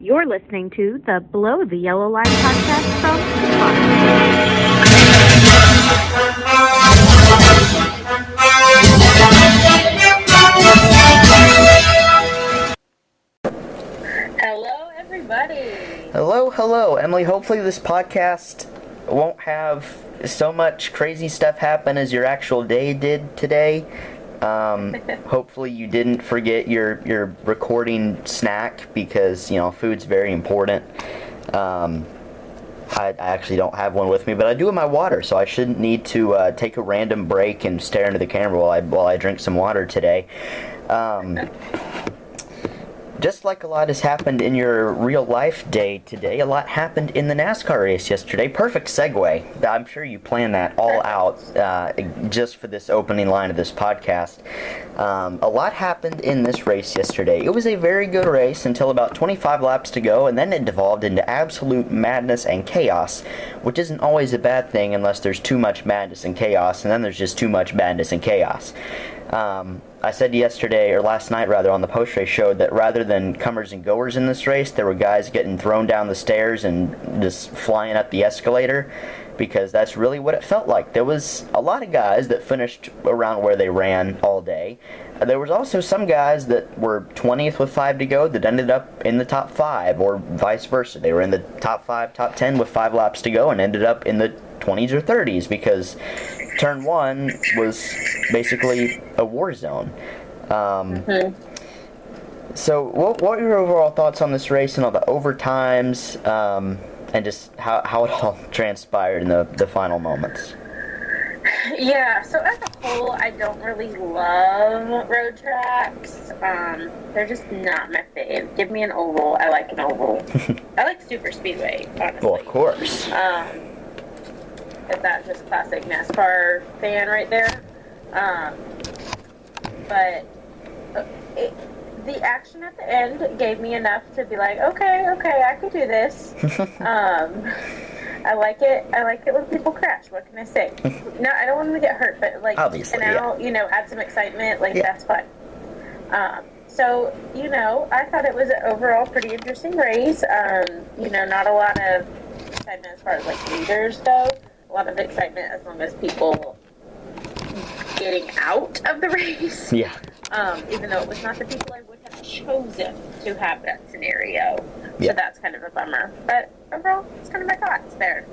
You're listening to the Below the Yellow Line podcast from Kapana. Hello, everybody. Hello, hello, Emily. Hopefully, this podcast won't have so much crazy stuff happen as your actual day did today. Um, hopefully, you didn't forget your your recording snack because you know food's very important. Um, I, I actually don't have one with me, but I do have my water, so I shouldn't need to uh, take a random break and stare into the camera while I while I drink some water today. Um, just like a lot has happened in your real life day today, a lot happened in the NASCAR race yesterday. Perfect segue. I'm sure you planned that all out uh, just for this opening line of this podcast. Um, a lot happened in this race yesterday. It was a very good race until about 25 laps to go, and then it devolved into absolute madness and chaos, which isn't always a bad thing unless there's too much madness and chaos, and then there's just too much madness and chaos. Um, I said yesterday, or last night rather, on the post race show that rather than comers and goers in this race, there were guys getting thrown down the stairs and just flying up the escalator because that's really what it felt like. There was a lot of guys that finished around where they ran all day. There was also some guys that were 20th with five to go that ended up in the top five, or vice versa. They were in the top five, top 10 with five laps to go and ended up in the 20s or 30s because turn one was basically a war zone. Um, So, what, what were your overall thoughts on this race and all the overtimes um, and just how, how it all transpired in the, the final moments? Yeah, so as a whole, I don't really love road tracks. Um, they're just not my fave. Give me an oval. I like an oval. I like super speedway, honestly. Well, of course. Um, if that's just classic NASCAR fan right there. Um, but uh, it, the action at the end gave me enough to be like, okay, okay, I could do this. um, I like it. I like it when people crash. What can I say? no, I don't want them to get hurt, but like, Obviously, and now you know, add some excitement. Like Yeah. that's fun. Um, so you know, I thought it was an overall pretty interesting race. Um, you know, not a lot of excitement as far as like leaders go. A lot of excitement as long as people getting out of the race. Yeah. Um, even though it was not the people I would have chosen to have that scenario. Yeah. So that's kind of a bummer. But overall, it's kind of my thoughts there.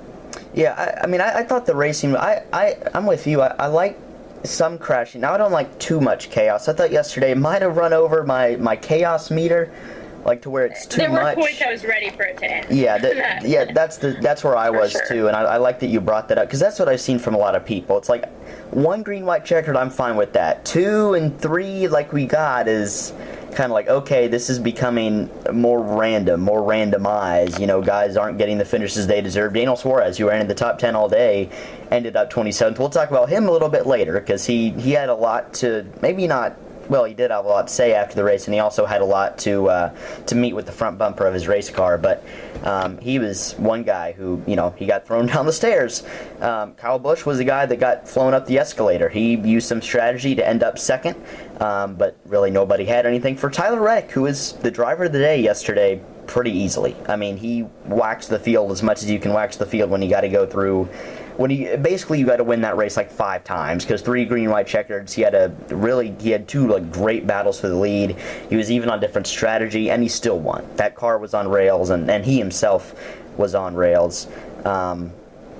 Yeah, I, I mean, I, I thought the racing. I, I, I'm with you. I, I like some crashing. Now I don't like too much chaos. I thought yesterday might have run over my my chaos meter, like to where it's too there were much. points I was ready for it to end. Yeah, that, yeah, that's the that's where I was sure. too, and I, I like that you brought that up because that's what I've seen from a lot of people. It's like one green white checkered, I'm fine with that. Two and three, like we got, is kind of like okay, this is becoming more random, more randomized. You know, guys aren't getting the finishes they deserve. Daniel Suarez, who ran in the top ten all day, ended up 27th. We'll talk about him a little bit later because he he had a lot to maybe not well, he did have a lot to say after the race, and he also had a lot to uh, to meet with the front bumper of his race car. But um, he was one guy who, you know, he got thrown down the stairs. Um, Kyle Busch was the guy that got flown up the escalator. He used some strategy to end up second, um, but really nobody had anything for Tyler Reddick, who was the driver of the day yesterday. Pretty easily. I mean, he waxed the field as much as you can wax the field when you got to go through when he basically you got to win that race like five times because three green white checkers he had a really he had two like great battles for the lead. He was even on different strategy and he still won. That car was on rails and, and he himself was on rails. Um,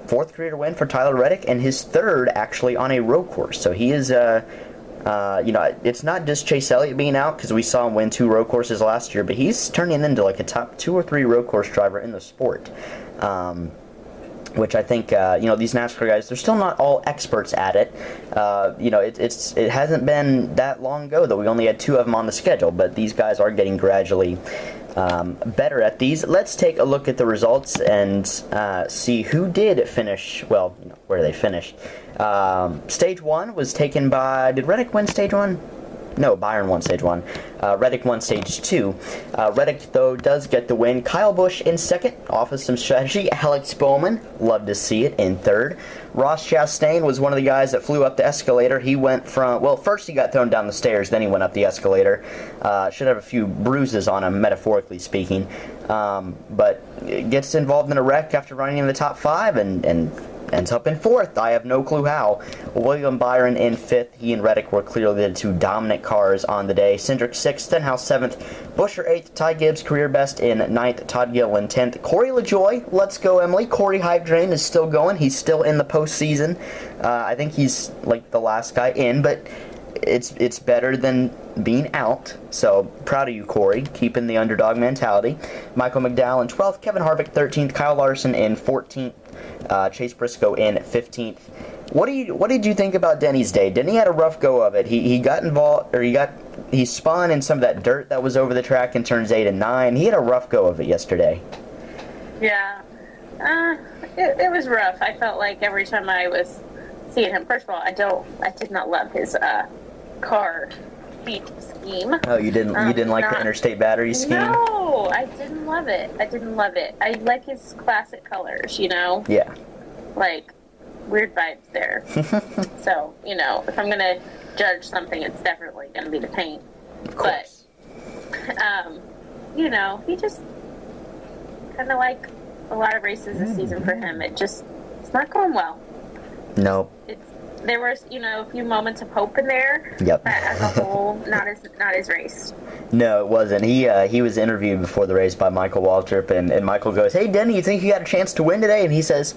fourth career win for Tyler Reddick and his third actually on a road course. So he is uh, uh, you know, it's not just Chase Elliott being out because we saw him win two road courses last year, but he's turning into like a top two or three road course driver in the sport. Um, which I think uh, you know these NASCAR guys they're still not all experts at it. Uh, you know it, it's it hasn't been that long ago that we only had two of them on the schedule, but these guys are getting gradually um, better at these. Let's take a look at the results and uh, see who did finish. Well, you know, where they finished. Um, stage one was taken by. Did Reddick win stage one? No, Byron won stage one. Uh, Reddick won stage two. Uh, Reddick, though, does get the win. Kyle Busch in second, off of some strategy. Alex Bowman, love to see it, in third. Ross Chastain was one of the guys that flew up the escalator. He went from, well, first he got thrown down the stairs, then he went up the escalator. Uh, should have a few bruises on him, metaphorically speaking. Um, but gets involved in a wreck after running in the top five and, and ends up in fourth. I have no clue how. William Byron in fifth. He and Reddick were clearly the two dominant cars on the day. Cindric sixth, Stenhouse seventh, Buescher eighth, Ty Gibbs career best in ninth, Todd Gilliland tenth. Corey LaJoie, let's go Emily. Corey Hype is still going. He's still in the postseason. Uh, I think he's like the last guy in, but it's it's better than being out. So proud of you, Corey, keeping the underdog mentality. Michael McDowell in 12th, Kevin Harvick 13th, Kyle Larson in 14th, uh, Chase Briscoe in 15th. What do you what did you think about Denny's day? Denny had a rough go of it. He he got involved or he got he spun in some of that dirt that was over the track in turns eight and nine. He had a rough go of it yesterday. Yeah, uh, it, it was rough. I felt like every time I was seeing him. First of all, I don't I did not love his uh, car scheme. Oh, you didn't you Um, didn't like the interstate battery scheme? No, I didn't love it. I didn't love it. I like his classic colors. You know, Yeah. like weird vibes there. so you know, if I'm gonna judge something, it's definitely gonna be the paint. Of course. Um, you know, he just kind of like a lot of races this season for him. It just it's not going well. Nope. It's there was you know a few moments of hope in there. Yep. But as a whole, not as not as race. No, it wasn't. He uh, he was interviewed before the race by Michael Waltrip, and, and Michael goes, "Hey, Denny, you think you got a chance to win today?" And he says,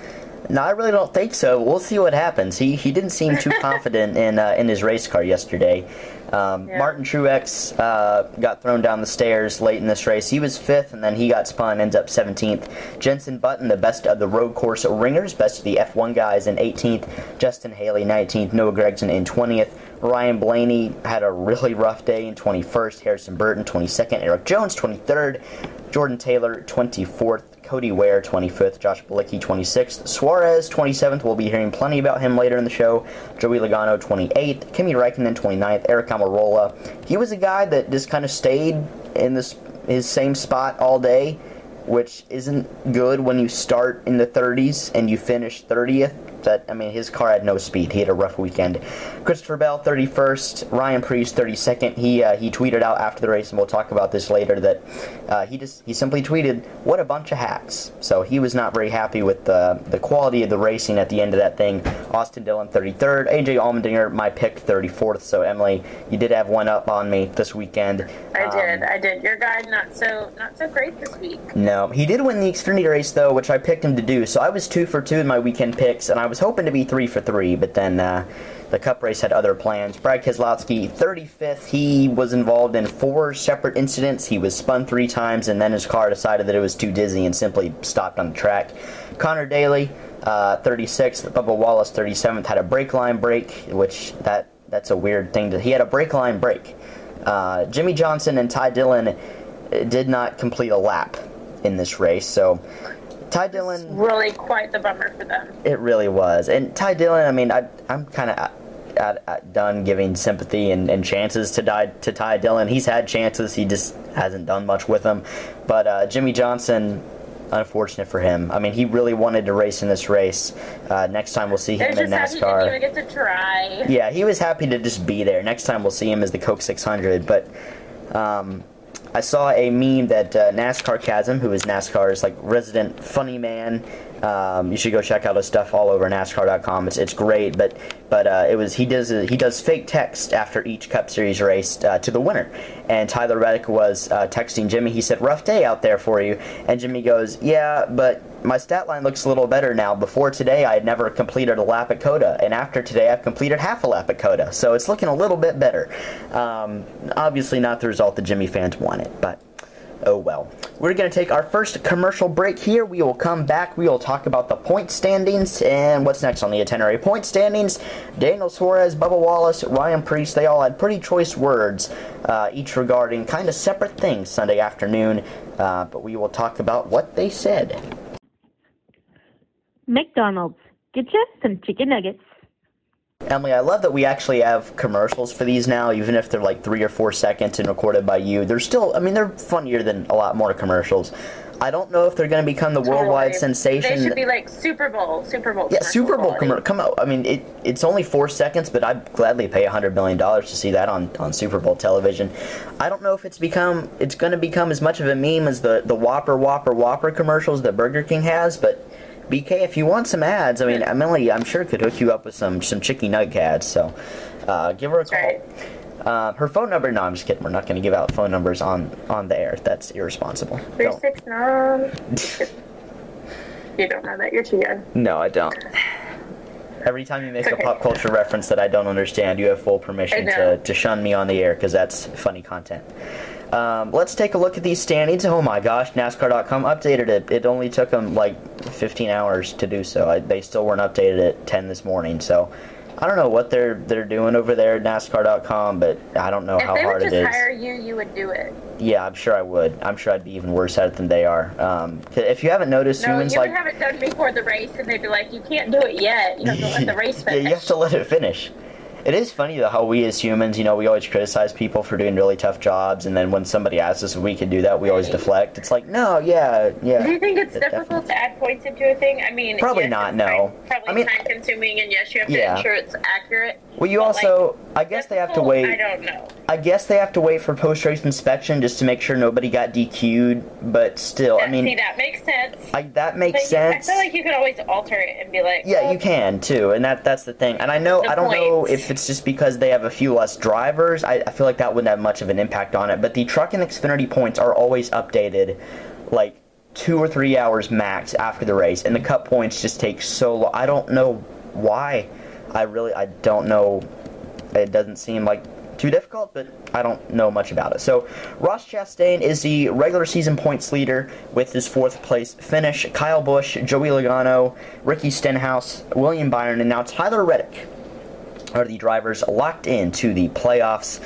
"No, I really don't think so. We'll see what happens." He he didn't seem too confident in uh, in his race car yesterday. Um, Yeah. Martin Truex uh, got thrown down the stairs late in this race. He was fifth, and then he got spun, ends up 17th. Jenson Button, the best of the road course ringers, best of the F1 guys, in 18th. Justin Haley, 19th. Noah Gragson in 20th. Ryan Blaney had a really rough day in 21st. Harrison Burton, 22nd. Erik Jones, 23rd. Jordan Taylor, 24th. Cody Ware, 25th. Josh Bilicki, 26th. Suarez, 27th. We'll be hearing plenty about him later in the show. Joey Logano, 28th. Kimi Räikkönen, 29th. Aric Almirola. He was a guy that just kind of stayed in this his same spot all day, which isn't good when you start in the 30s and you finish 30th. That I mean, his car had no speed. He had a rough weekend. Christopher Bell, 31st. Ryan Preece, 32nd. He uh, he tweeted out after the race, and we'll talk about this later. That uh, he just he simply tweeted, "What a bunch of hacks." So he was not very happy with the the quality of the racing at the end of that thing. Austin Dillon, 33rd. AJ Allmendinger, my pick, 34th. So Emily, you did have one up on me this weekend. I Um, did, I did. Your guy not so not so great this week. no, he did win the Xfinity race though, which I picked him to do. So I was two for two in my weekend picks, and I was hoping to be three for three, but then uh, the Cup race had other plans. Brad Keselowski, 35th. He was involved in four separate incidents. He was spun three times, and then his car decided that it was too dizzy and simply stopped on the track. Connor Daly, uh, 36th. Bubba Wallace, 37th, had a brake line break, which that that's a weird thing. To, he had a brake line break. Uh, Jimmie Johnson and Ty Dillon uh, did not complete a lap in this race, so Ty Dillon Really quite the bummer for them. it really was. And Ty Dillon, I mean, I, I'm kind of done giving sympathy and, and chances to, Ty, to Ty Dillon. He's had chances, he just hasn't done much with them. But uh, Jimmie Johnson, unfortunate for him. I mean, he really wanted to race in this race. Uh, next time we'll see They're him in just happy NASCAR. to even get to try. Yeah, he was happy to just be there. Next time we'll see him as the Coke 600. But um, I saw a meme that uh, NASCAR Casm, who is NASCAR's like resident funny man, um, you should go check out his stuff all over NASCAR.com. It's it's great. But but uh, it was he does he does fake text after each Cup Series race uh, to the winner. And Tyler Reddick was uh, texting Jimmy. He said, "Rough day out there for you." And Jimmy goes, "Yeah, but." My stat line looks a little better now. Before today, I had never completed a lap at COTA, and after today, I've completed half a lap at COTA. So it's looking a little bit better. Um, obviously, not the result that Jimmy fans wanted, but oh well. We're going to take our first commercial break here. We will come back. We will talk about the point standings and what's next on the itinerary. Point standings Daniel Suarez, Bubba Wallace, Ryan Preece, they all had pretty choice words, uh, each regarding kind of separate things Sunday afternoon, uh, but we will talk about what they said. McDonald's. Get you some chicken nuggets. Emily, I love that we actually have commercials for these now, even if they're like three or four seconds and recorded by you. They're still, I mean, they're funnier than a lot more commercials. I don't know if they're going to become the worldwide sensation. They should be like Super Bowl, Super Bowl. yeah, Super Bowl commercial. Come out. I mean, it, it's only four seconds, but I'd gladly pay a hundred million dollars to see that on, on Super Bowl television. I don't know if it's become it's going to become as much of a meme as the the Whopper Whopper Whopper commercials that Burger King has, but. BK, if you want some ads, I mean, Emily, I'm sure could hook you up with some some chicky nugget ads. So, uh, give her a call. right. Uh, her phone number? No, I'm just kidding. We're not going to give out phone numbers on on the air. That's irresponsible. Three Don't. six nine. you don't know that. You're too young. No, I don't. Every time you make a pop culture reference that I don't understand, you have full permission to, to shun me on the air because that's funny content. Um, let's take a look at these standings. Oh my gosh, NASCAR.com updated it. It only took them like 15 hours to do so. I, they still weren't updated at 10 this morning. So I don't know what they're they're doing over there at NASCAR.com, but I don't know If how they hard would it just hire you, you would do it. Yeah, I'm sure I would. I'm sure I'd be even worse at it than they are. Um, if you haven't noticed, No, humans you like would have it done before the race, and they'd be like, "You can't do it yet. You have to let the race yeah, you have to let it finish. It is funny though how we as humans, you know, we always criticize people for doing really tough jobs, and then when somebody asks us if we can do that, we always deflect. It's like, no, yeah, yeah. Do you think it's it difficult definitely- to add points into a thing? I mean, Probably yes, not, no. time- probably I mean- time consuming, and yes, you have to Yeah. ensure it's accurate. Well, you but, also, I guess they have to wait. I don't know. I guess they have to wait for post-race inspection just to make sure nobody got DQ'd. But still, I That- mean, see, that makes sense. I, that makes But you- sense. I feel like you could always alter it and be like, Yeah, well, you can too, and that that's the thing. And I know I don't know points. It's just because they have a few less drivers. I, I feel like that wouldn't have much of an impact on it. But the truck and Xfinity points are always updated, like two or three hours max after the race, and the Cup points just take so long. I don't know why. I really I don't know. It doesn't seem like too difficult, but I don't know much about it. So Ross Chastain is the regular season points leader with his fourth place finish. Kyle Busch, Joey Logano, Ricky Stenhouse, William Byron, and now Tyler Reddick are the drivers locked into the playoffs.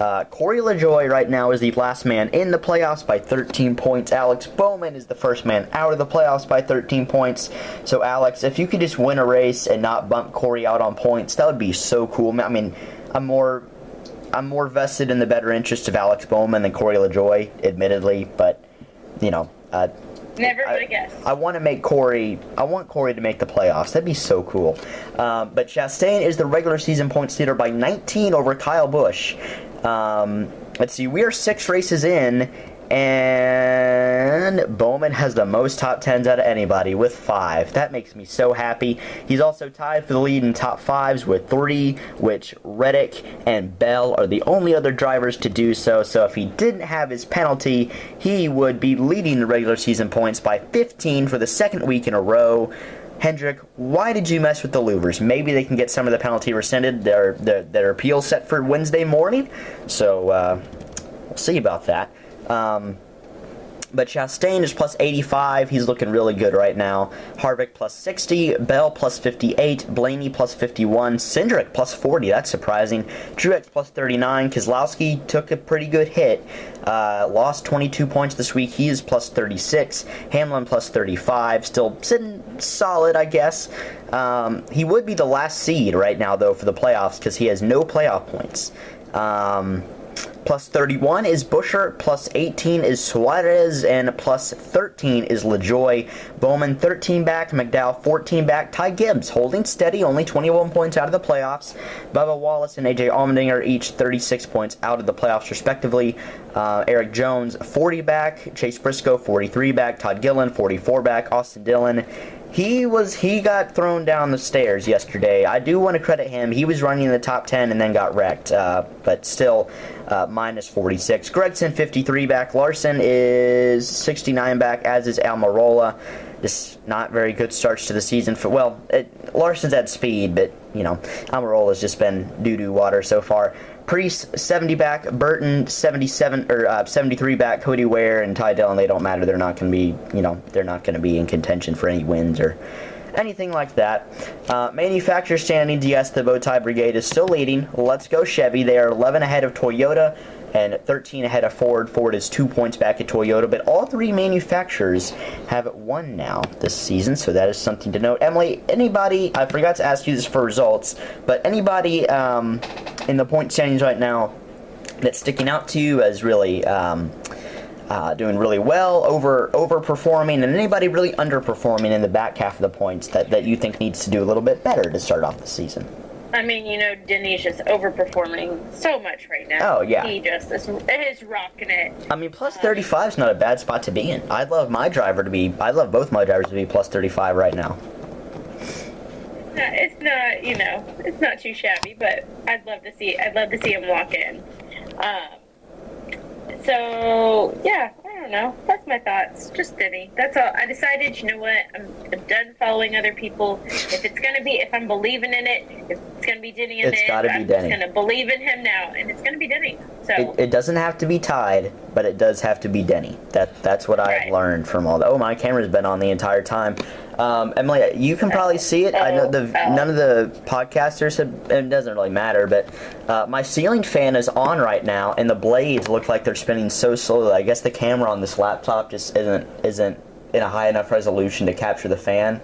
Uh, Corey LaJoie right now is the last man in the playoffs by 13 points. Alex Bowman is the first man out of the playoffs by 13 points. So, Alex, if you could just win a race and not bump Corey out on points, that would be so cool. I mean, I'm more, I'm more vested in the better interest of Alex Bowman than Corey LaJoie, admittedly. But you know, uh, never would have guessed. I want to make Corey. I want Corey to make the playoffs. That'd be so cool. Um, but Chastain is the regular season points leader by 19 over Kyle Busch. Um, let's see. We are six races in, and Bowman has the most top tens out of anybody with five. That makes me so happy. He's also tied for the lead in top fives with three, which Reddick and Bell are the only other drivers to do so. So if he didn't have his penalty, he would be leading the regular season points by 15 for the second week in a row. Hendrick, why did you mess with the louvers? Maybe they can get some of the penalty rescinded. Their their, their appeal set for Wednesday morning, so uh, we'll see about that. Um, but Chastain is plus 85. He's looking really good right now. Harvick plus 60. Bell plus 58. Blaney plus 51. Cindric plus 40. That's surprising. Truex plus 39. Keselowski took a pretty good hit. Uh, lost 22 points this week. He is plus 36. Hamlin plus 35. Still sitting solid, I guess. Um, he would be the last seed right now, though, for the playoffs because he has no playoff points. Um, Plus 31 is Buescher, plus 18 is Suarez, and plus 13 is LaJoie. Bowman 13 back, McDowell 14 back, Ty Gibbs holding steady, only 21 points out of the playoffs. Bubba Wallace and AJ Allmendinger each 36 points out of the playoffs, respectively. Uh, Erik Jones 40 back, Chase Briscoe 43 back, Todd Gillen 44 back, Austin Dillon he was he got thrown down the stairs yesterday. I do want to credit him. He was running in the top 10 and then got wrecked, uh, but still uh, minus 46. Gragson 53 back. Larson is 69 back, as is Almirola. Just not very good starts to the season for well, it, Larson's at speed, but you know Almirola's just been doo doo water so far. Preece 70 back, Burton 77 or uh, 73 back, Cody Ware and Ty Dillon. They don't matter. They're not going to be, you know, they're not going to be in contention for any wins or anything like that. Uh, manufacturer standings, yes, the Bowtie Brigade is still leading. Let's go Chevy. They are 11 ahead of Toyota, and 13 ahead of Ford. Ford is two points back at Toyota, but all three manufacturers have won now this season, so that is something to note. Emily, anybody, I forgot to ask you this for results, but anybody um, in the point standings right now that's sticking out to you as really. Um, uh, doing really well, over overperforming, and anybody really underperforming in the back half of the points that, that you think needs to do a little bit better to start off the season? I mean, you know, Denny's just overperforming so much right now. Oh, yeah. He just is, is rocking it. I mean, plus 35 is not a bad spot to be in. I'd love my driver to be, I'd love both my drivers to be plus 35 right now. It's not, it's not, you know, it's not too shabby, but I'd love to see, I'd love to see him walk in. Um, so yeah, I don't know. That's my thoughts. Just Denny. That's all. I decided. You know what? I'm, I'm done following other people. If it's gonna be, if I'm believing in it, if it's gonna be Denny in It's the gotta be I'm Denny. just gonna believe in him now, and it's gonna be Denny. So It, it doesn't have to be tied, but it does have to be Denny. That that's what I've learned from all that. Oh, my camera's been on the entire time. Um, Emily, you can probably see it. I know the none of the podcasters have. It doesn't really matter, but uh, my ceiling fan is on right now, and the blades look like they're spinning so slowly. I guess the camera on this laptop just isn't isn't in a high enough resolution to capture the fan.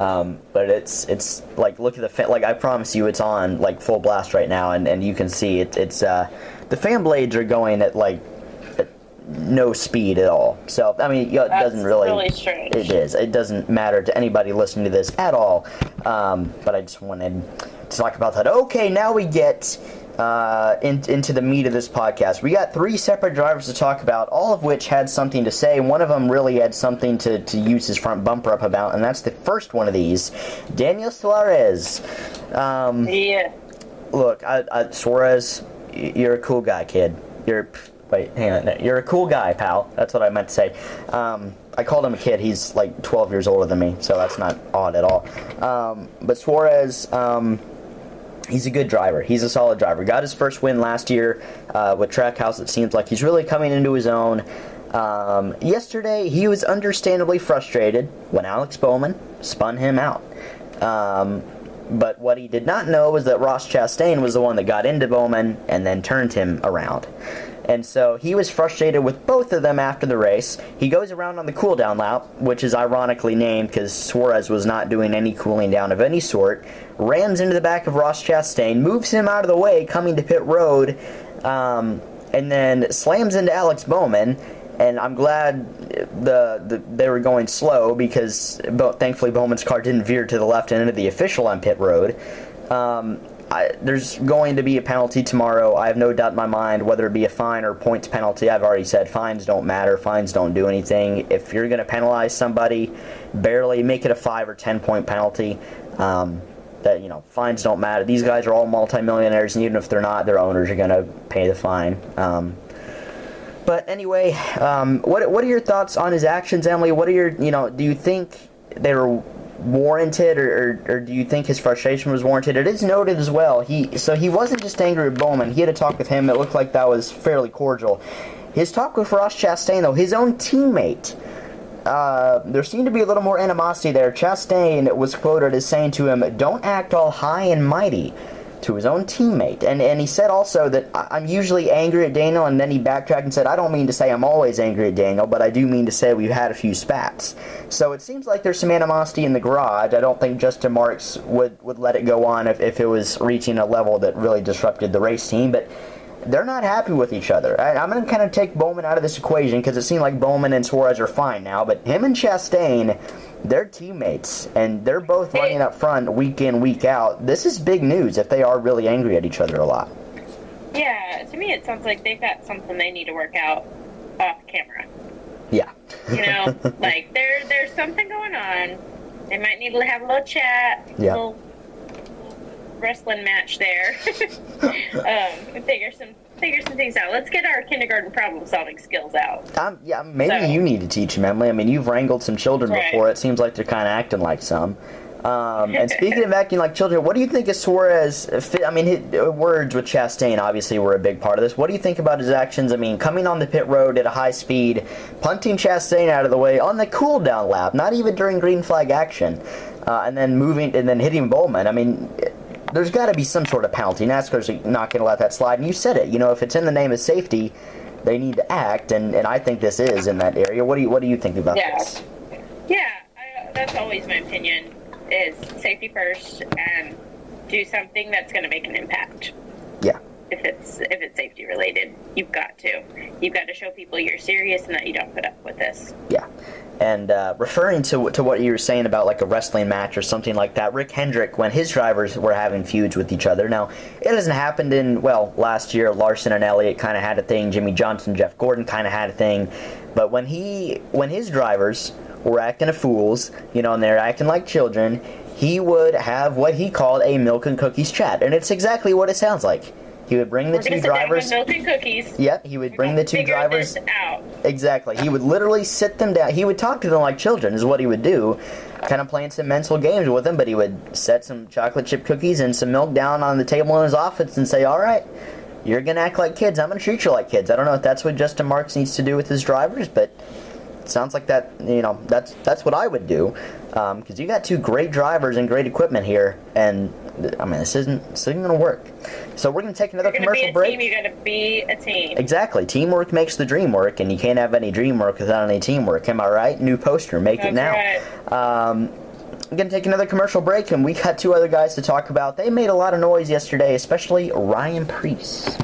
Um, but it's it's like look at the fan. Like I promise you, it's on like full blast right now, and, and you can see it. It's uh, the fan blades are going at like at no speed at all. So I mean, it That's doesn't really. really strange. It is. It doesn't matter to anybody listening to this at all. Um, but I just wanted to talk about that. Okay, now we get uh, in, into the meat of this podcast. We got three separate drivers to talk about, all of which had something to say. One of them really had something to, to use his front bumper up about, and that's the first one of these, Daniel Suarez. Um, yeah, look, I, I, Suarez, you're a cool guy, kid. You're wait, hang on. You're a cool guy, pal. That's what I meant to say. Um, I called him a kid. He's like 12 years older than me, so that's not odd at all. Um, but Suarez, um, he's a good driver. He's a solid driver. Got his first win last year uh, with Trackhouse. It seems like he's really coming into his own. Um, yesterday, he was understandably frustrated when Alex Bowman spun him out. Um, but what he did not know was that Ross Chastain was the one that got into Bowman and then turned him around. And so he was frustrated with both of them after the race. He goes around on the cool down lap, which is ironically named because Suarez was not doing any cooling down of any sort. Rams into the back of Ross Chastain, moves him out of the way coming to pit road, um, and then slams into Alex Bowman. And I'm glad the, the they were going slow because Bo- thankfully Bowman's car didn't veer to the left and into the official on pit road. Um, I, there's going to be a penalty tomorrow. I have no doubt in my mind whether it be a fine or points penalty. I've already said fines don't matter. Fines don't do anything. If you're going to penalize somebody, barely make it a five or ten point penalty. Um, that you know, fines don't matter. These guys are all multimillionaires, and even if they're not, their owners are going to pay the fine. Um, but anyway, um, what what are your thoughts on his actions, Emily? What are your you know? Do you think they were warranted, or, or, or do you think his frustration was warranted? It is noted as well. He so he wasn't just angry with Bowman. He had a talk with him. It looked like that was fairly cordial. His talk with Ross Chastain, though, his own teammate. Uh, there seemed to be a little more animosity there. Chastain was quoted as saying to him, "Don't act all high and mighty." To his own teammate, and and he said also that "I- I'm usually angry at Daniel, and then he backtracked and said, "I don't mean to say I'm always angry at Daniel, but I do mean to say we've had a few spats." So it seems like there's some animosity in the garage. I don't think Justin Marks would would let it go on if, if it was reaching a level that really disrupted the race team, but they're not happy with each other. I, I'm going to kind of take Bowman out of this equation because it seemed like Bowman and Suarez are fine now, but him and Chastain, they're teammates, and they're both running up front week in, week out. This is big news if they are really angry at each other a lot. yeah. To me, it sounds like they've got something they need to work out off camera. Yeah. You know, like there there's something going on. They might need to have a little chat, Yeah. a little wrestling match there. um, figure some figure some things out. Let's get our kindergarten problem solving skills out. Um, yeah, maybe So- you need to teach them, Emily. I mean, you've wrangled some children Right. before. It seems like they're kind of acting like some. Um, and speaking of acting like children, what do you think of Suarez? I mean, his uh, words with Chastain obviously were a big part of this. What do you think about his actions? I mean, coming on the pit road at a high speed, punting Chastain out of the way on the cool down lap, not even during green flag action, uh, and then moving and then hitting Bowman. I mean, there's got to be some sort of penalty. NASCAR's not going to let that slide. And you said it. You know, if it's in the name of safety, they need to act, and, and I think this is in that area. What do you What do you think about Yeah. this? Yeah, I, that's always my opinion. Is safety first and do something that's going to make an impact. Yeah. If it's if it's safety related, you've got to. You've got to show people you're serious and that you don't put up with this. Yeah. And uh, referring to to what you were saying about like a wrestling match or something like that, Rick Hendrick, when his drivers were having feuds with each other. Now, it hasn't happened in well last year. Larson and Elliott kind of had a thing. Jimmie Johnson, Jeff Gordon kind of had a thing. But when he when his drivers were acting a fools, you know, and they're acting like children, he would have what he called a milk and cookies chat, and it's exactly what it sounds like. He would bring the We're two going sit down drivers. milk and cookies. Yep, he would bring the two drivers. out. Exactly. He would literally sit them down. He would talk to them like children, is what he would do. Kind of playing some mental games with them, but he would set some chocolate chip cookies and some milk down on the table in his office and say, All right, you're going to act like kids. I'm going to treat you like kids. I don't know if that's what Justin Marks needs to do with his drivers, but sounds like that, you know, that's that's what I would do. Um, because you got two great drivers and great equipment here, and I mean, this isn't, this isn't going to work. So we're going to take another You're going to be commercial a break. team. You got to be a team. Exactly. Teamwork makes the dream work, and you can't have any dream work without any teamwork. Am I right? New poster. Make it now. That's Um, I'm going to take another commercial break, and we got two other guys to talk about. They made a lot of noise yesterday, especially Ryan Preece.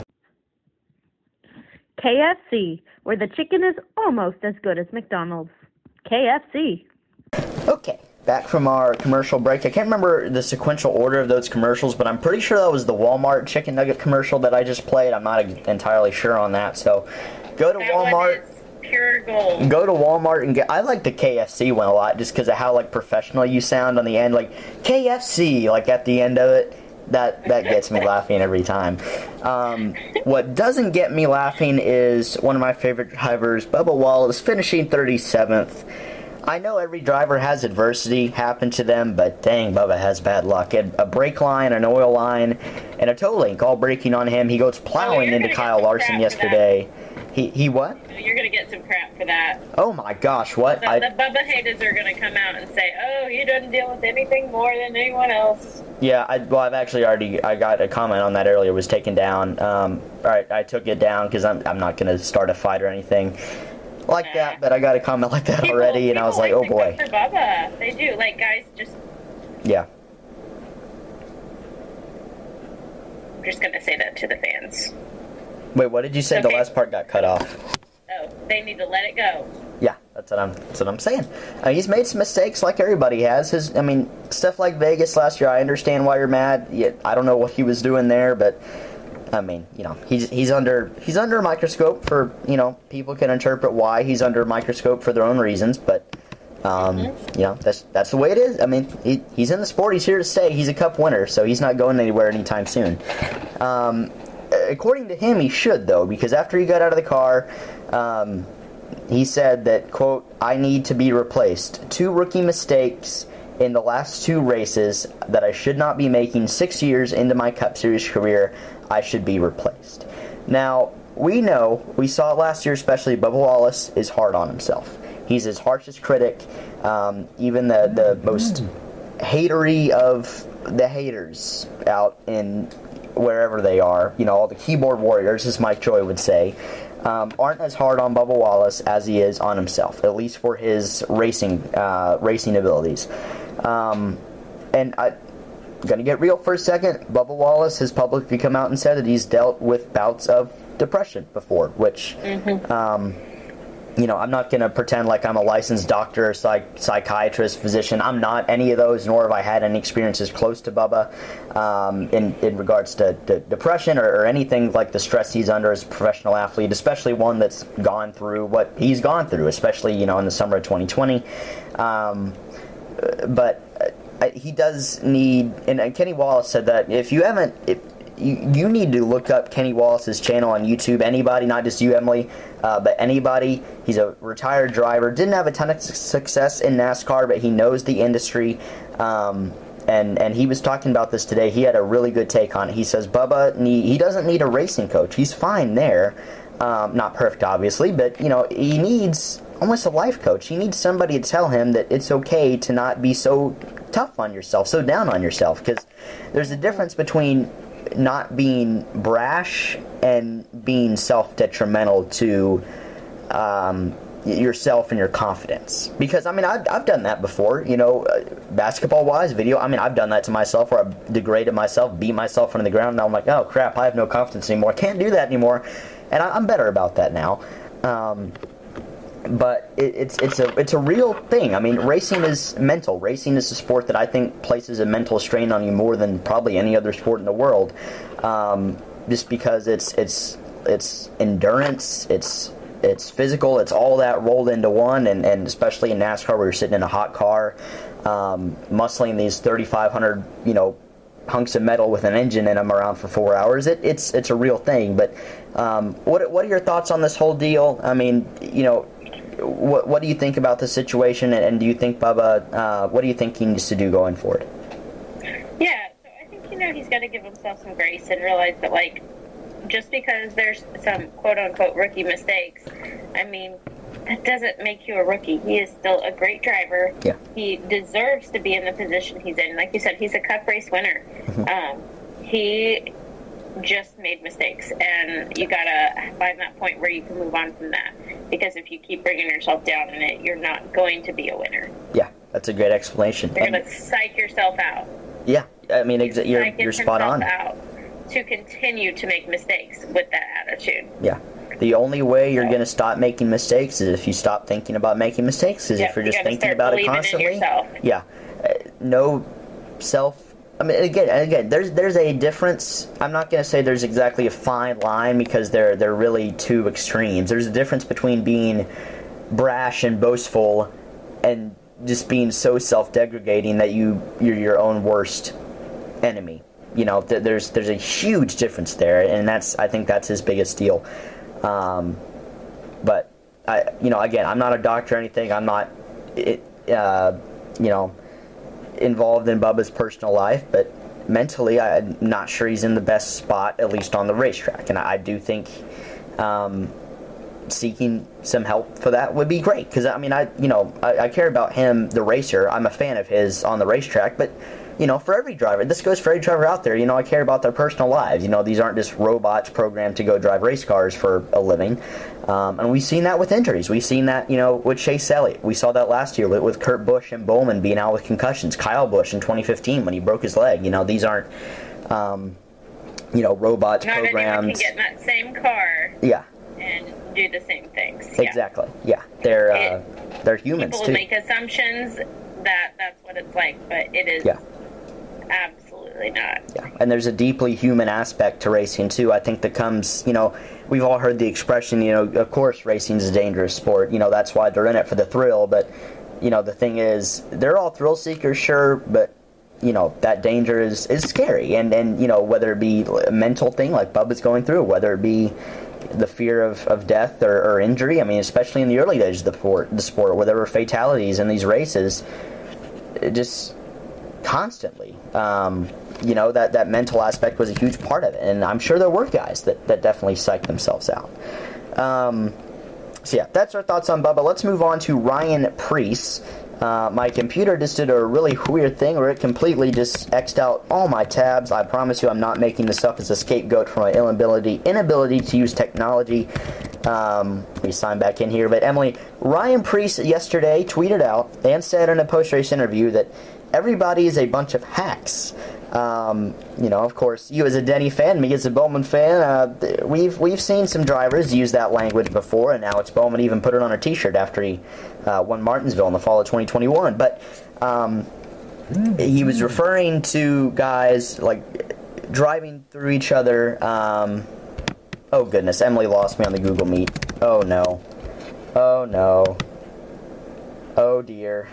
KFC, where the chicken is almost as good as McDonald's. KFC. Okay, back from our commercial break. I can't remember the sequential order of those commercials, but I'm pretty sure that was the Walmart chicken nugget commercial that I just played. I'm not entirely sure on that. So go to That Walmart. pure gold. go to Walmart and get. I like the KFC one a lot just because of how like professional you sound on the end, like KFC, like at the end of it. That that gets me laughing every time. Um, what doesn't get me laughing is one of my favorite drivers, Bubba Wallace, finishing 37th. I know every driver has adversity happen to them, but dang, Bubba has bad luck. A a brake line, an oil line, and a toe link all breaking on him. He goes plowing you're into Kyle Larson crap for that. yesterday. He he what? You're going to get some crap for that. Oh my gosh, what? The, I, the Bubba haters are going to come out and say, "Oh, he doesn't deal with anything more than anyone else." yeah, I, well, I've actually already I got a comment on that earlier. Was taken down. Um, all right, I took it down because I'm I'm not going to start a fight or anything like that. But I got a comment like that People- already, and I was people like, oh boy, for Bubba. They do. Like guys, just yeah. I'm just going to say that to the fans. Wait, what did you say? The last part got cut off. Oh, they need to let it go. Yeah, that's what I'm. That's what I'm saying. Uh, he's made some mistakes, like everybody has. His, I mean, stuff like Vegas last year. I understand why you're mad. Yet I don't know what he was doing there, but I mean, you know, he's he's under he's under a microscope for you know people can interpret why he's under a microscope for their own reasons, but. Um, You know that's that's the way it is. I mean, he, he's in the sport. He's here to stay. He's a cup winner, so he's not going anywhere anytime soon. Um, according to him, he should though, because after he got out of the car, um, he said that quote I need to be replaced. Two rookie mistakes in the last two races that I should not be making. Six years into my Cup Series career, I should be replaced. Now we know we saw it last year, especially Bubba Wallace is hard on himself. He's his harshest critic. Um, even the the most hatery of the haters out in wherever they are, you know, all the keyboard warriors, as Mike Joy would say, um, aren't as hard on Bubba Wallace as he is on himself, at least for his racing uh, racing abilities. Um, and I, I'm gonna get real for a second. Bubba Wallace has publicly come out and said that he's dealt with bouts of depression before, which. Um, you know, I'm not going to pretend like I'm a licensed doctor, psych- psychiatrist, physician. I'm not any of those, nor have I had any experiences close to Bubba um, in, in regards to, to depression or, or anything like the stress he's under as a professional athlete, especially one that's gone through what he's gone through, especially, you know, in the summer of 2020. Um, but he does need, and uh, Kenny Wallace said that if you haven't, if you, you need to look up Kenny Wallace's channel on YouTube. Anybody, not just you, Emily, uh, but anybody. He's a retired driver. Didn't have a ton of success in NASCAR, but he knows the industry. Um, and and he was talking about this today. He had a really good take on it. He says Bubba need, he doesn't need a racing coach. He's fine there. Um, not perfect, obviously, but you know he needs almost a life coach. He needs somebody to tell him that it's okay to not be so tough on yourself, so down on yourself. Because there's a difference between not being brash and being self detrimental to um, yourself and your confidence. Because I mean, I've, I've done that before. You know, uh, basketball wise, video. I mean, I've done that to myself where I've degraded myself, beat myself into the ground, and I'm like, oh crap, I have no confidence anymore. I can't do that anymore, and I, am better about that now. Um, but it, it's it's a it's a real thing. I mean, racing is mental. Racing is a sport that I think places a mental strain on you more than probably any other sport in the world. Um, just because it's it's it's endurance, it's it's physical, it's all that rolled into one, and, and especially in NASCAR where you're sitting in a hot car, um, muscling these 3,500 you know hunks of metal with an engine in them around for four hours. It, it's it's a real thing. But um, what what are your thoughts on this whole deal? I mean, you know, what, what do you think about the situation, and, and do you think Bubba? Uh, what do you think he needs to do going forward? Yeah, so I think you know he's got to give himself some grace and realize that like just because there's some quote unquote rookie mistakes, I mean that doesn't make you a rookie. He is still a great driver. Yeah. He deserves to be in the position he's in. Like you said, he's a cup race winner. Mm-hmm. Um, he just made mistakes, and you gotta find that point where you can move on from that. Because if you keep bringing yourself down in it, you're not going to be a winner. Yeah, that's a great explanation. You're gonna psych yourself out. Yeah, I mean, exa- you're you're spot on. Out to continue to make mistakes with that attitude. Yeah. The only way you're going to stop making mistakes is if you stop thinking about making mistakes. Is if you're just thinking about it constantly. Yeah. Uh, no self I mean, again, again, there's there's a difference. I'm not going to say there's exactly a fine line because they're they're really two extremes. There's a difference between being brash and boastful and just being so self-degrading that you you're your own worst enemy. You know, th- there's there's a huge difference there, and that's I think that's his biggest deal. Um, but I, you know, again, I'm not a doctor or anything. I'm not, it, uh, you know involved in Bubba's personal life, but mentally, I'm not sure he's in the best spot, at least on the racetrack. And I, do think um, seeking some help for that would be great. Because I mean, I you know I, I care about him, the racer. I'm a fan of his on the racetrack, but you know, for every driver, this goes for every driver out there. You know, I care about their personal lives. You know, these aren't just robots programmed to go drive race cars for a living. Um, and we've seen that with injuries. We've seen that, you know, with Chase Elliott. We saw that last year with, with Kurt Busch and Bowman being out with concussions. Kyle Busch in 2015 when he broke his leg. You know, these aren't, um, you know, robots Not programmed. Not can get in that same car. Yeah. And do the same things. Exactly. Yeah, they're uh, they're humans people too. make assumptions that that's what it's like, but it is. Yeah Absolutely not. Yeah, and there's a deeply human aspect to racing too. I think that comes, you know, we've all heard the expression, you know, of course racing is a dangerous sport. You know, that's why they're in it for the thrill. But, you know, the thing is, they're all thrill seekers, sure, but you know that danger is is scary. And and you know whether it be a mental thing like Bubba's going through, whether it be the fear of, of death or, or injury. I mean, especially in the early days of the sport, the sport where there were fatalities in these races. Just constantly. Um, you know that that mental aspect was a huge part of it, and I'm sure there were guys that that definitely psyched themselves out. Um, so yeah, that's our thoughts on Bubba. Let's move on to Ryan Preece. Uh, my computer just did a really weird thing where it completely just xed out all my tabs. I promise you, I'm not making this up as a scapegoat for my inability inability to use technology. Um, me sign back in here. But Emily, Ryan Preece yesterday tweeted out and said in a post race interview that everybody is a bunch of hacks. Um, you know, of course, you as a Denny fan, me as a Bowman fan, uh, we've we've seen some drivers use that language before, and Alex Bowman even put it on a T-shirt after he uh, won Martinsville in the fall of 2021. But um, he was referring to guys like driving through each other. Um, oh goodness, Emily lost me on the Google Meet. Oh no. Oh no. Oh dear.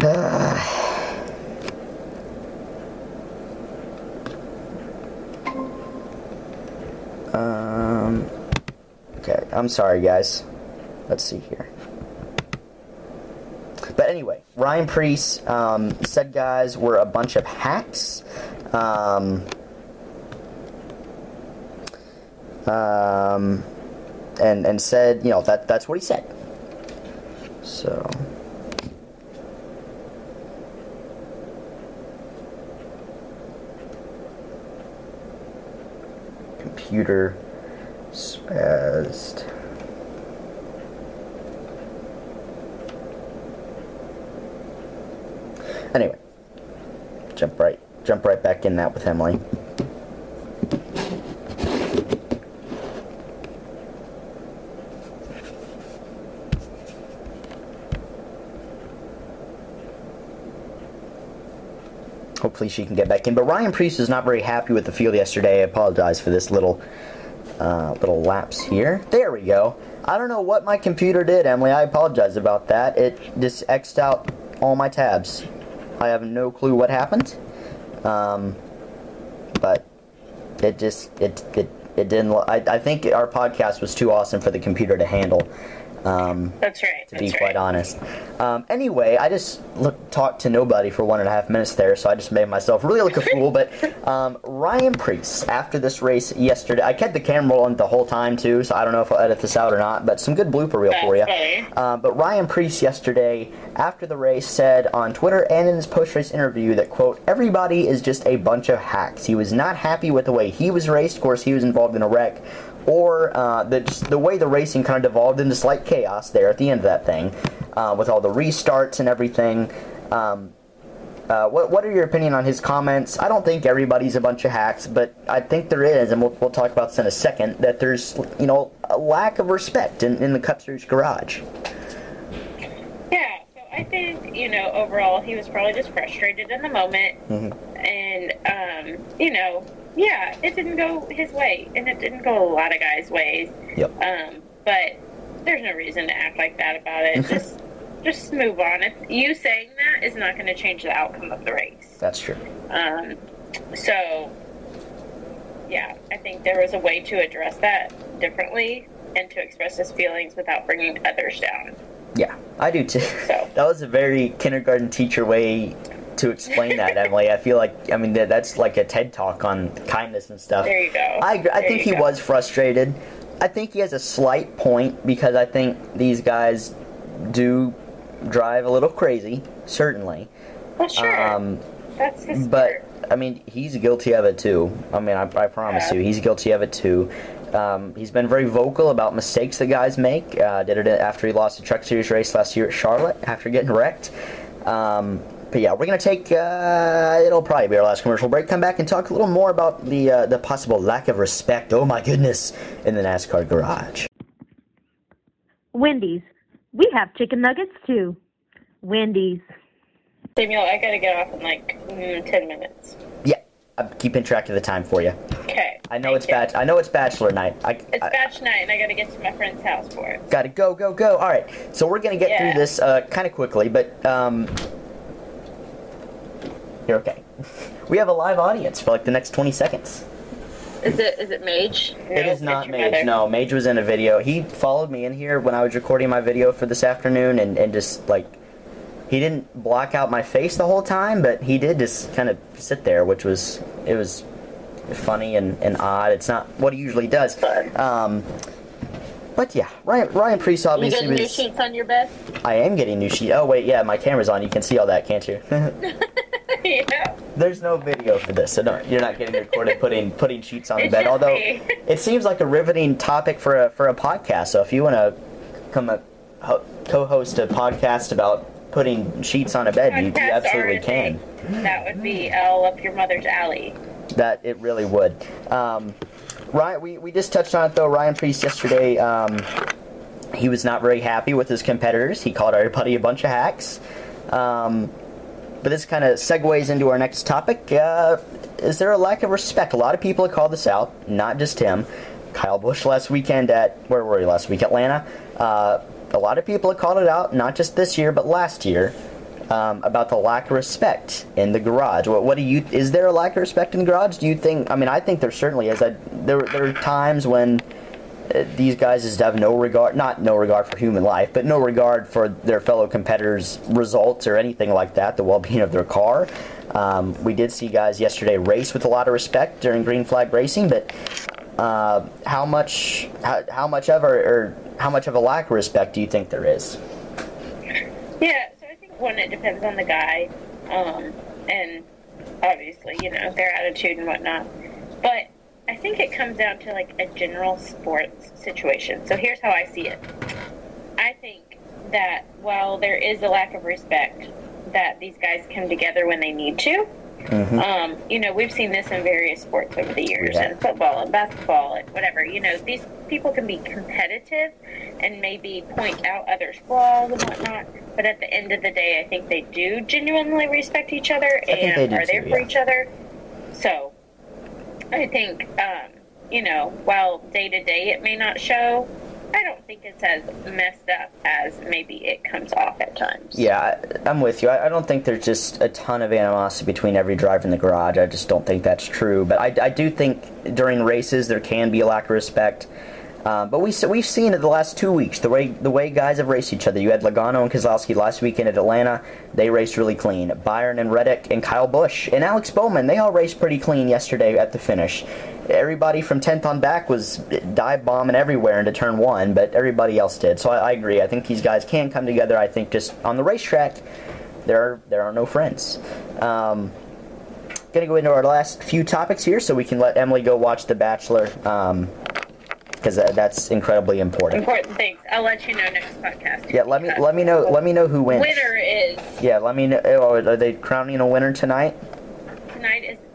um, okay, I'm sorry, guys. Let's see here. But anyway, Ryan Preece um, said guys were a bunch of hacks. Um, um, and and said, you know, that that's what he said. So. Computer spazzed. Anyway, jump right, jump right back in that with Emily. Hopefully she can get back in. But Ryan Preece was not very happy with the field yesterday. I apologize for this little uh, little lapse here. There we go. I don't know what my computer did, Emily. I apologize about that. It just xed out all my tabs. I have no clue what happened. Um, but it just it it it didn't. I, I think our podcast was too awesome for the computer to handle. Um, That's right. to be that's quite right. honest. Um, anyway, I just look, talked to nobody for one and a half minutes there, so I just made myself really look a fool. But um, Ryan Preece, after this race yesterday, I kept the camera rolling the whole time too, so I don't know if I'll edit this out or not. But some good blooper reel for you. Funny. Um, but Ryan Preece yesterday, after the race, said on Twitter and in his post-race interview that quote Everybody is just a bunch of hacks. He was not happy with the way he was raced. Of course, he was involved in a wreck or uh, the, the way the racing kind of devolved into slight chaos there at the end of that thing, uh, with all the restarts and everything. Um, uh, what, what are your opinion on his comments? I don't think everybody's a bunch of hacks, but I think there is, and we'll, we'll talk about this in a second, that there's, you know, a lack of respect in, in the Cup Series garage. Yeah, so I think, you know, overall, he was probably just frustrated in the moment. Mm-hmm. And, um, you know, yeah, it didn't go his way. And it didn't go a lot of guys' ways. Yep. Um, but there's no reason to act like that about it. just just move on. If you saying that is not going to change the outcome of the race. That's true. Um, so, yeah, I think there was a way to address that differently and to express his feelings without bringing others down. Yeah, I do too. So. That was a very kindergarten teacher way to explain that, Emily. I feel like, I mean, that, that's like a TED talk on kindness and stuff. There you go. I, agree. I There think he go. was frustrated. I think he has a slight point because I think these guys do drive a little crazy, certainly. Well, sure. Um, That's the but. I mean, he's guilty of it too. I mean, I, I promise Yeah. you, he's guilty of it too. Um, he's been very vocal about mistakes that guys make. Uh, did it after he lost the Truck Series race last year at Charlotte after getting wrecked. Um, but yeah, we're gonna take. Uh, it'll probably be our last commercial break. Come back and talk a little more about the uh, the possible lack of respect. Oh my goodness, in the NASCAR garage. Wendy's. We have chicken nuggets too. Wendy's. Samuel, I gotta get off in like mm, ten minutes. Yeah, I'm keeping track of the time for you. Okay. I know it's you. bach- I know it's bachelor night. I, It's I, batch night, and I gotta get to my friend's house for it. Got to go, go, go. All right. So we're gonna get Yeah. through this uh, kind of quickly, but um, you're okay. We have a live audience for like the next 20 seconds. Is it is it Mage? it No, is not Mage. mother. No, Mage was in a video. He followed me in here when I was recording my video for this afternoon, and and just like he didn't block out my face the whole time, but he did just kind of sit there, which was it was funny and, and odd. It's not what he usually does. Um, but yeah, Ryan Ryan Preece You obviously getting new sheets on your bed? I am getting new sheet. Oh wait, yeah, my camera's on. You can see all that, can't you? yeah. There's no video for this, so don't, you're not getting recorded putting putting sheets on the bed. Although it seems like a riveting topic for a for a podcast. So if you want to come a, ho- co-host a podcast about putting sheets on a bed, you, you absolutely can. That would be all up your mother's alley. That it really would. Um, Ryan, we, we just touched on it though. Ryan Preece yesterday, um, he was not very happy with his competitors. He called everybody a bunch of hacks. Um, but this kind of segues into our next topic. Uh, is there a lack of respect? A lot of people have called this out, not just him. Kyle Busch last weekend at where were you last week? Atlanta. Uh, a lot of people have called it out, not just this year, but last year um, about the lack of respect in the garage. What, what do you? Is there a lack of respect in the garage? Do you think? I mean, I think there certainly is. I, there, there are times when these guys just have no regard, not no regard for human life, but no regard for their fellow competitors' results or anything like that, the well-being of their car. Um, we did see guys yesterday race with a lot of respect during green flag racing, but Uh, how much how, how much of or, or how much of a lack of respect do you think there is? Yeah, so I think one, it depends on the guy, um, and obviously, you know, their attitude and whatnot. But I think it comes down to like a general sports situation. So here's how I see it. I think that while there is a lack of respect, that these guys come together when they need to. Mm-hmm. Um, you know, we've seen this in various sports over the years, Yeah. and football and basketball and whatever. You know, these people can be competitive and maybe point out others' flaws and whatnot. But at the end of the day, I think they do genuinely respect each other and are there for each other. So, I think, um, you know, while day to day it may not show, I don't think it's as messed up as maybe it comes off at times. Yeah, I'm with you. I, I don't think there's just a ton of animosity between every driver in the garage. I just don't think that's true. But I, I do think during races there can be a lack of respect. Um, but we we've seen it the last two weeks the way the way guys have raced each other. You had Logano and Keselowski last weekend at Atlanta; they raced really clean. Byron and Reddick and Kyle Busch and Alex Bowman they all raced pretty clean yesterday at the finish. Everybody from 10th on back was dive bombing everywhere into turn one, but everybody else did. So I, I agree. I think these guys can come together. I think just on the racetrack, there are there are no friends. Um, gonna go into our last few topics here, so we can let Emily go watch The Bachelor. Um, because uh, that's incredibly important. Important things. I'll let you know next podcast. Yeah, let me let me know let me know who wins. Winner is Yeah, let me know. Oh, are they crowning a winner tonight?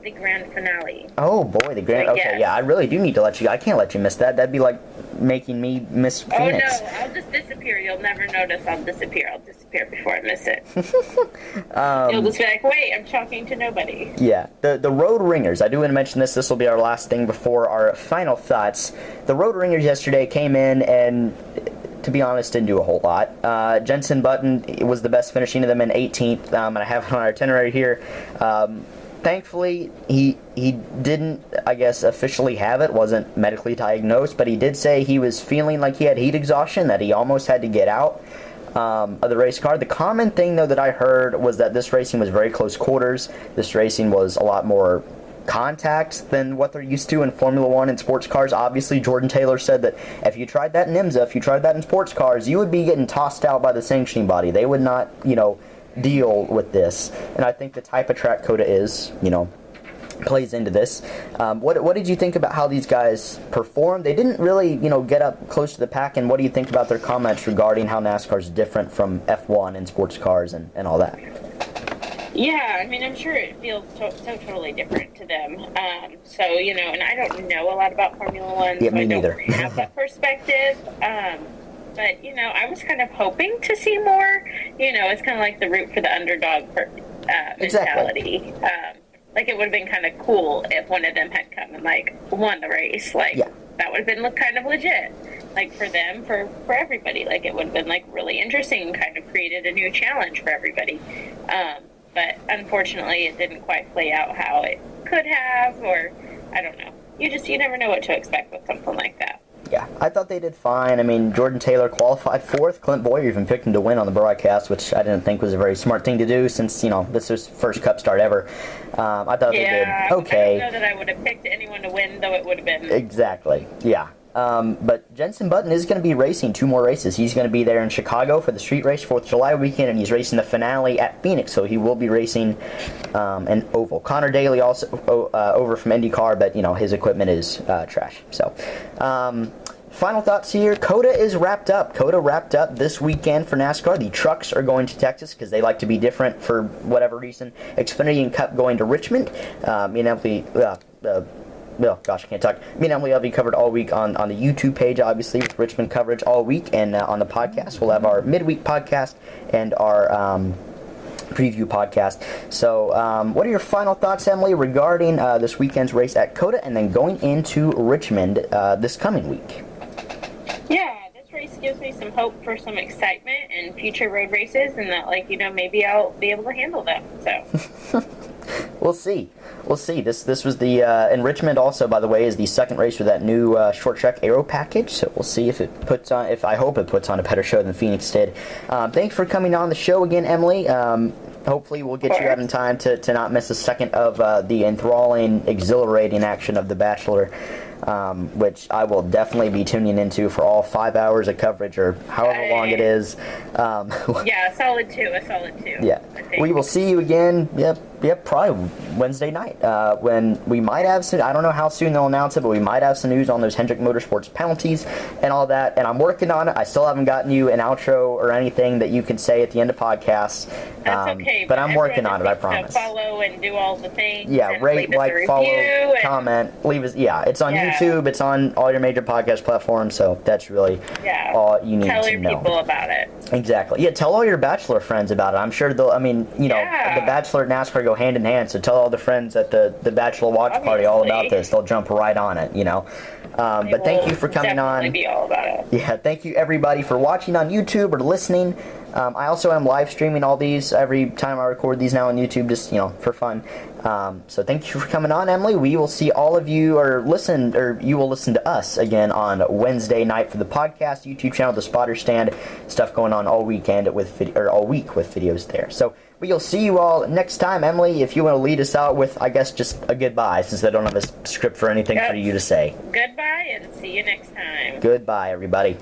The grand finale. Oh boy, the grand. Okay, Yes. yeah, I really do need to let you. I can't let you miss that. That'd be like making me miss Phoenix. Oh no, I'll just disappear. You'll never notice. I'll disappear. I'll disappear before I miss it. Um, You'll just be like, wait, I'm talking to nobody. Yeah, the the Road Ringers. I do want to mention this. This will be our last thing before our final thoughts. The Road Ringers yesterday came in and, to be honest, didn't do a whole lot. Uh, Jenson Button was the best finishing of them in 18th, um, and I have it on our itinerary here. Um, thankfully, he he didn't, I guess, officially have it. wasn't medically diagnosed, but he did say he was feeling like he had heat exhaustion, that he almost had to get out um, of the race car. The common thing, though, that I heard was that this racing was very close quarters. This racing was a lot more contact than what they're used to in Formula One and sports cars. Obviously, Jordan Taylor said that if you tried that in IMSA, if you tried that in sports cars, you would be getting tossed out by the sanctioning body. They would not, you know, deal with this. And I think the type of track COTA is, you know, plays into this. Um, what, what did you think about how these guys performed? They didn't really, you know, get up close to the pack. And what do you think about their comments regarding how NASCAR is different from F1 and sports cars and, and all that? Yeah, I mean, I'm sure it feels so, so totally different to them. Um, so, you know, and I don't know a lot about Formula One, Yeah, so me I don't neither. have that perspective. Um, but, you know, I was kind of hoping to see more. You know, it's kind of like the root for the underdog per, uh, Exactly. mentality. Um, like, it would have been kind of cool if one of them had come and, like, won the race. Like, Yeah. that would have been look kind of legit. Like, for them, for, for everybody. Like, it would have been, like, really interesting, and kind of created a new challenge for everybody. Um, but unfortunately, it didn't quite play out how it could have, or I don't know. You just you never know what to expect with something like that. Yeah, I thought they did fine. I mean, Jordan Taylor qualified fourth. Clint Bowyer even picked him to win on the broadcast, which I didn't think was a very smart thing to do since, you know, this was first Cup start ever. Um, I thought yeah, they did okay. I don't know that I would have picked anyone to win, though it would have been. Exactly. Yeah. Um, but Jenson Button is going to be racing two more races. He's going to be there in Chicago for the street race, Fourth of July weekend, and he's racing the finale at Phoenix. So he will be racing um, an oval. Conor Daly also uh, over from IndyCar, but you know his equipment is uh, trash. So. Um, Final thoughts here. COTA is wrapped up. COTA wrapped up this weekend for NASCAR. The trucks are going to Texas because they like to be different for whatever reason. Xfinity and Cup going to Richmond. Uh, me and Emily, uh, uh, well, gosh, I can't talk. Me and Emily will be covered all week on, on the YouTube page, obviously, with Richmond coverage all week. And uh, on the podcast, we'll have our midweek podcast and our um, preview podcast. So, um, what are your final thoughts, Emily, regarding uh, this weekend's race at COTA and then going into Richmond uh, this coming week? Yeah, this race gives me some hope for some excitement in future road races, and that, like, you know, maybe I'll be able to handle them. So, We'll see. We'll see. This this was the uh, Richmond also, by the way, is the second race with that new uh, short track aero package. So we'll see if it puts on. If I hope it puts on a better show than Phoenix did. Um, thanks for coming on the show again, Emily. Um, hopefully, we'll get you out in time to, to not miss a second of uh, the enthralling, exhilarating action of The Bachelor. Um, which I will definitely be tuning into for all five hours of coverage or however long it is. Um, Yeah, a solid two, a solid two. yeah, we will see you again. Yep, yep, probably Wednesday night uh, when we might have some. I don't know how soon they'll announce it, but we might have some news on those Hendrick Motorsports penalties and all that. And I'm working on it. I still haven't gotten you an outro or anything that you can say at the end of podcasts. That's um, okay. But I'm working on it. I promise. follow and do all the things. Yeah, rate, leave us a like, follow, and- comment, leave us. Yeah, it's on Yeah. YouTube. It's on all your major podcast platforms. So that's really Yeah. all you need Tell to your know. people about it. Exactly. Yeah, tell all your bachelor friends about it. I'm sure they'll. I mean, you know, Yeah. the bachelor and NASCAR go hand in hand. So tell all the friends at the the bachelor watch party all about this. They'll jump right on it. You know. Um, but thank you for coming on. Be all about it. Yeah, thank you everybody for watching on YouTube or listening. Um, I also am live streaming all these every time I record these now on YouTube, just you know for fun. Um, so thank you for coming on, Emily. We will see all of you or listen or you will listen to us again on Wednesday night for the podcast YouTube channel, the Spotter Stand. Stuff going on all weekend with vid- or all week with videos there. So we'll see you all next time, Emily. If you want to lead us out with, I guess, just a goodbye, since I don't have a script for anything for you to say. Goodbye and see you next time. Goodbye, everybody.